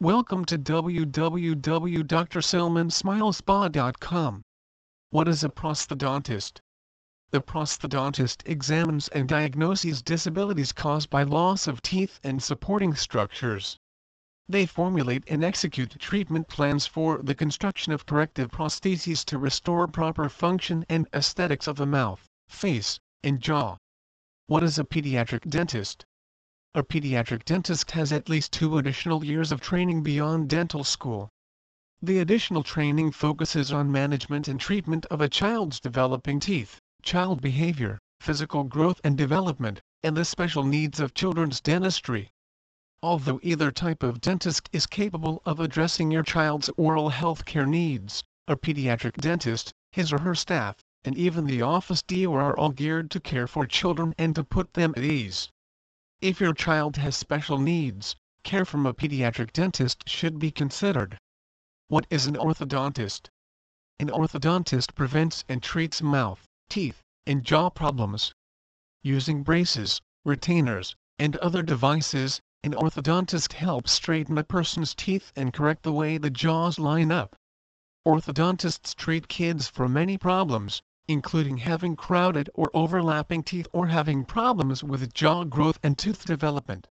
Welcome to www.drsilmansmilespa.com. What is a prosthodontist? The prosthodontist examines and diagnoses disabilities caused by loss of teeth and supporting structures. They formulate and execute treatment plans for the construction of corrective prostheses to restore proper function and aesthetics of the mouth, face, and jaw. What is a pediatric dentist? A pediatric dentist has at least two additional years of training beyond dental school. The additional training focuses on management and treatment of a child's developing teeth, child behavior, physical growth and development, and the special needs of children's dentistry. Although either type of dentist is capable of addressing your child's oral health care needs, a pediatric dentist, his or her staff, and even the office DOR are all geared to care for children and to put them at ease. If your child has special needs, care from a pediatric dentist should be considered. What is an orthodontist? An orthodontist prevents and treats mouth, teeth, and jaw problems. Using braces, retainers, and other devices, an orthodontist helps straighten a person's teeth and correct the way the jaws line up. Orthodontists treat kids for many problems, including having crowded or overlapping teeth or having problems with jaw growth and tooth development.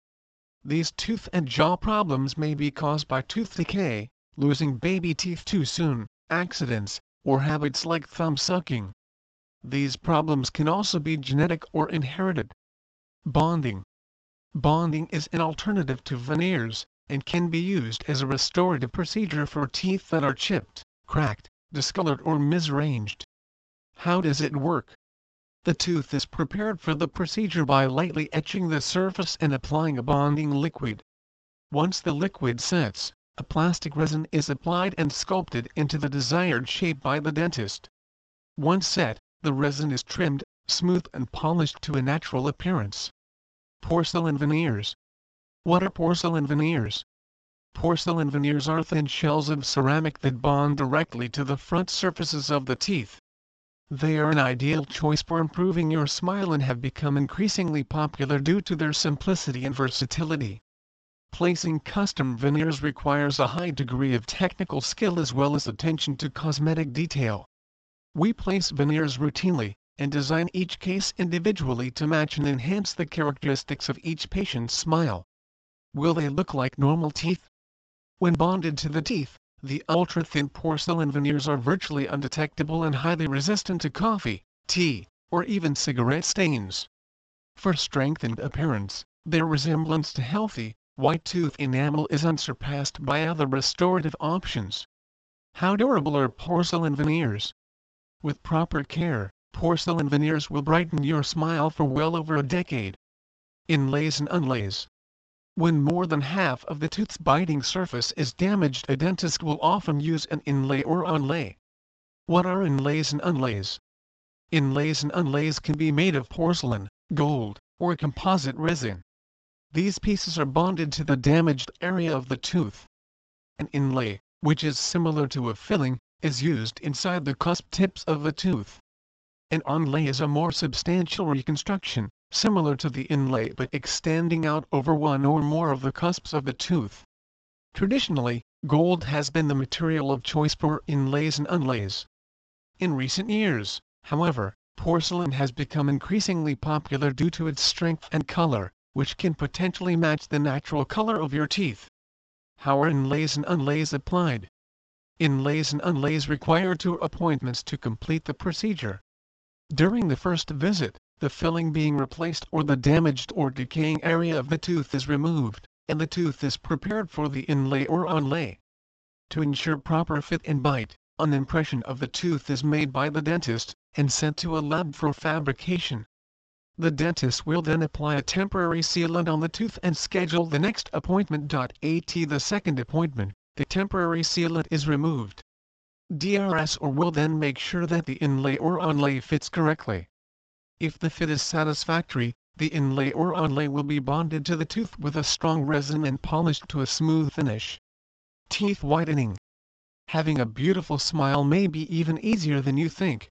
These tooth and jaw problems may be caused by tooth decay, losing baby teeth too soon, accidents, or habits like thumb sucking. These problems can also be genetic or inherited. Bonding Bonding is an alternative to veneers, and can be used as a restorative procedure for teeth that are chipped, cracked, discolored or misarranged. How does it work? The tooth is prepared for the procedure by lightly etching the surface and applying a bonding liquid. Once the liquid sets, a plastic resin is applied and sculpted into the desired shape by the dentist. Once set, the resin is trimmed, smoothed and polished to a natural appearance. Porcelain veneers. What are porcelain veneers? Porcelain veneers are thin shells of ceramic that bond directly to the front surfaces of the teeth. They are an ideal choice for improving your smile and have become increasingly popular due to their simplicity and versatility. Placing custom veneers requires a high degree of technical skill as well as attention to cosmetic detail. We place veneers routinely, and design each case individually to match and enhance the characteristics of each patient's smile. Will they look like normal teeth? When bonded to the teeth, the ultra-thin porcelain veneers are virtually undetectable and highly resistant to coffee, tea, or even cigarette stains. For strengthened appearance, their resemblance to healthy, white tooth enamel is unsurpassed by other restorative options. How durable are porcelain veneers? With proper care, porcelain veneers will brighten your smile for well over a decade. Inlays and onlays. When more than half of the tooth's biting surface is damaged a dentist will often use an inlay or onlay. What are inlays and onlays? Inlays and onlays can be made of porcelain, gold, or composite resin. These pieces are bonded to the damaged area of the tooth. An inlay, which is similar to a filling, is used inside the cusp tips of the tooth. An onlay is a more substantial reconstruction, similar to the inlay but extending out over one or more of the cusps of the tooth. Traditionally, gold has been the material of choice for inlays and onlays. In recent years, however, porcelain has become increasingly popular due to its strength and color, which can potentially match the natural color of your teeth. How are inlays and onlays applied? Inlays and onlays require two appointments to complete the procedure. During the first visit, the filling being replaced or the damaged or decaying area of the tooth is removed, and the tooth is prepared for the inlay or onlay. To ensure proper fit and bite, an impression of the tooth is made by the dentist, and sent to a lab for fabrication. The dentist will then apply a temporary sealant on the tooth and schedule the next appointment. At the second appointment, the temporary sealant is removed. DRS or will then make sure that the inlay or onlay fits correctly. If the fit is satisfactory, the inlay or onlay will be bonded to the tooth with a strong resin and polished to a smooth finish. Teeth whitening. Having a beautiful smile may be even easier than you think.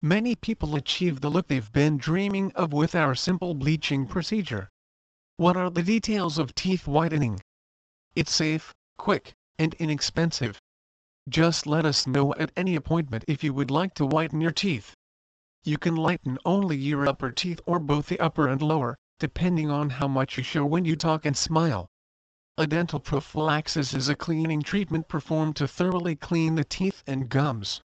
Many people achieve the look they've been dreaming of with our simple bleaching procedure. What are the details of teeth whitening? It's safe, quick, and inexpensive. Just let us know at any appointment if you would like to whiten your teeth. You can lighten only your upper teeth or both the upper and lower, depending on how much you show when you talk and smile. A dental prophylaxis is a cleaning treatment performed to thoroughly clean the teeth and gums.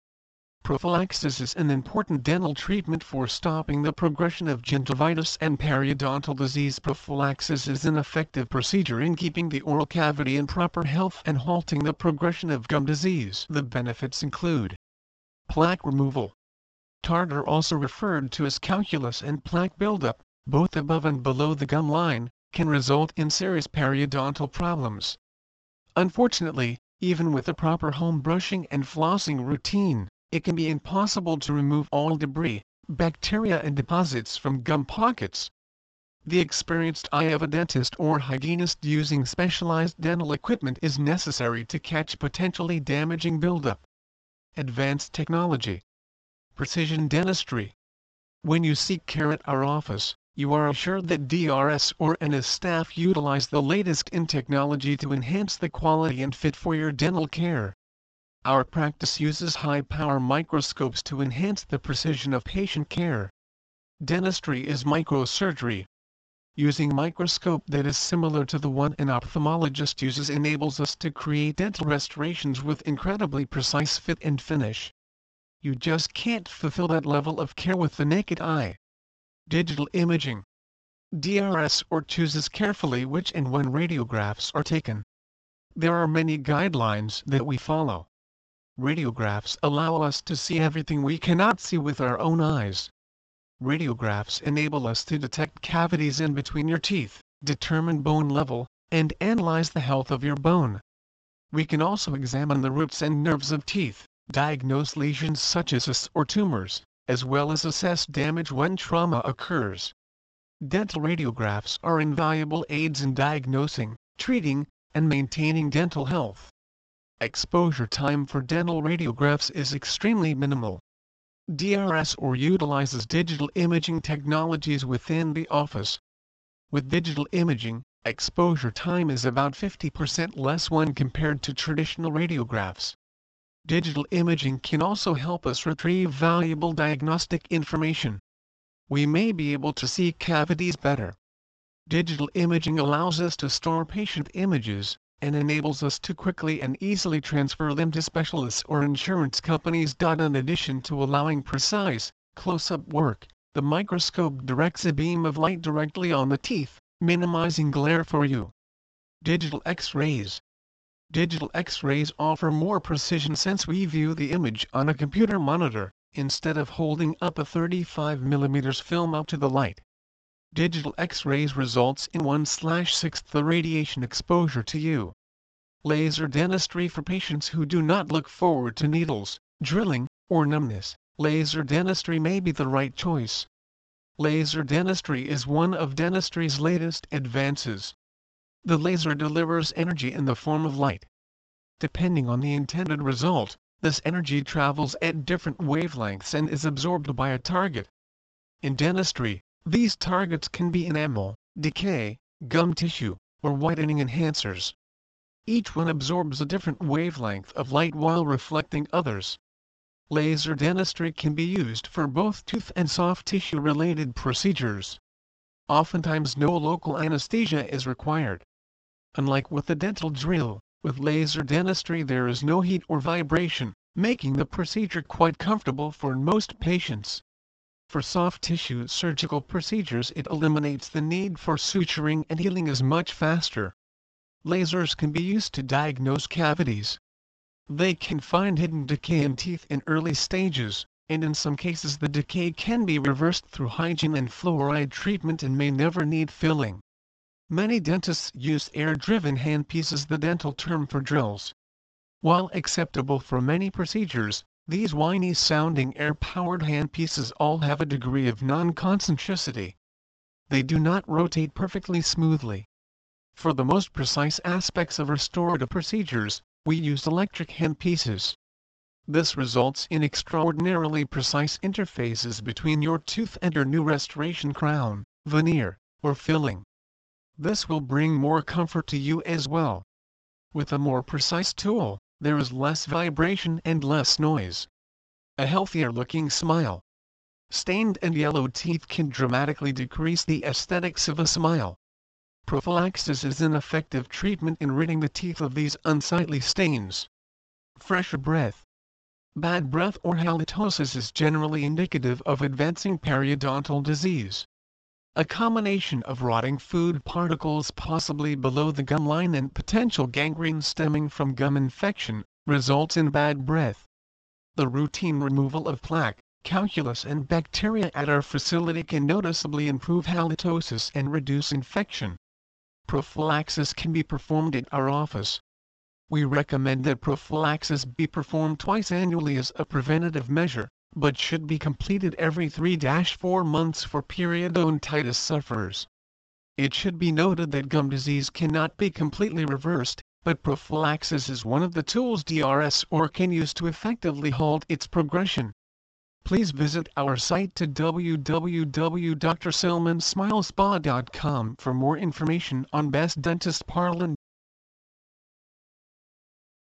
Prophylaxis is an important dental treatment for stopping the progression of gingivitis and periodontal disease. Prophylaxis is an effective procedure in keeping the oral cavity in proper health and halting the progression of gum disease. The benefits include plaque removal, tartar also referred to as calculus and plaque buildup, both above and below the gum line, can result in serious periodontal problems. Unfortunately, even with a proper home brushing and flossing routine, it can be impossible to remove all debris, bacteria and deposits from gum pockets. The experienced eye of a dentist or hygienist using specialized dental equipment is necessary to catch potentially damaging buildup. Advanced technology. Precision dentistry. When you seek care at our office, you are assured that DRS or NS staff utilize the latest in technology to enhance the quality and fit for your dental care. Our practice uses high-power microscopes to enhance the precision of patient care. Dentistry is microsurgery. Using microscope that is similar to the one an ophthalmologist uses enables us to create dental restorations with incredibly precise fit and finish. You just can't fulfill that level of care with the naked eye. Digital imaging. DRS or chooses carefully which and when radiographs are taken. There are many guidelines that we follow. Radiographs allow us to see everything we cannot see with our own eyes. Radiographs enable us to detect cavities in between your teeth, determine bone level, and analyze the health of your bone. We can also examine the roots and nerves of teeth, diagnose lesions such as cysts or tumors, as well as assess damage when trauma occurs. Dental radiographs are invaluable aids in diagnosing, treating, and maintaining dental health exposure time for dental radiographs is extremely minimal. DRS or utilizes digital imaging technologies within the office. With digital imaging, exposure time is about 50% less when compared to traditional radiographs. Digital imaging can also help us retrieve valuable diagnostic information. We may be able to see cavities better. Digital imaging allows us to store patient images, and enables us to quickly and easily transfer them to specialists or insurance companies. In addition to allowing precise, close-up work, the microscope directs a beam of light directly on the teeth, minimizing glare for you. Digital X-rays Digital X-rays offer more precision since we view the image on a computer monitor, instead of holding up a 35 mm film up to the light digital X-rays results in 1/6th the radiation exposure to you. Laser dentistry for patients who do not look forward to needles, drilling, or numbness, laser dentistry may be the right choice. Laser dentistry is one of dentistry's latest advances. The laser delivers energy in the form of light. Depending on the intended result, this energy travels at different wavelengths and is absorbed by a target. In dentistry, these targets can be enamel, decay, gum tissue, or whitening enhancers. Each one absorbs a different wavelength of light while reflecting others. Laser dentistry can be used for both tooth and soft tissue related procedures. Oftentimes no local anesthesia is required. Unlike with the dental drill, with laser dentistry there is no heat or vibration, making the procedure quite comfortable for most patients. For soft tissue surgical procedures it eliminates the need for suturing and healing is much faster. Lasers can be used to diagnose cavities. They can find hidden decay in teeth in early stages, and in some cases the decay can be reversed through hygiene and fluoride treatment and may never need filling. Many dentists use air-driven handpieces the dental term for drills. While acceptable for many procedures, these whiny-sounding air-powered handpieces all have a degree of non-concentricity. They do not rotate perfectly smoothly. For the most precise aspects of restorative procedures, we use electric handpieces. This results in extraordinarily precise interfaces between your tooth and your new restoration crown, veneer, or filling. This will bring more comfort to you as well. With a more precise tool, there is less vibration and less noise. A healthier looking smile. Stained and yellowed teeth can dramatically decrease the aesthetics of a smile. Prophylaxis is an effective treatment in ridding the teeth of these unsightly stains. Fresher breath. Bad breath or halitosis is generally indicative of advancing periodontal disease. A combination of rotting food particles possibly below the gum line and potential gangrene stemming from gum infection, results in bad breath. The routine removal of plaque, calculus and bacteria at our facility can noticeably improve halitosis and reduce infection. Prophylaxis can be performed at our office. We recommend that prophylaxis be performed twice annually as a preventative measure, but should be completed every 3-4 months for periodontitis sufferers. It should be noted that gum disease cannot be completely reversed, but prophylaxis is one of the tools DRS or can use to effectively halt its progression. Please visit our site to www.drsilmansmilespa.com for more information on Best Dentist Parlin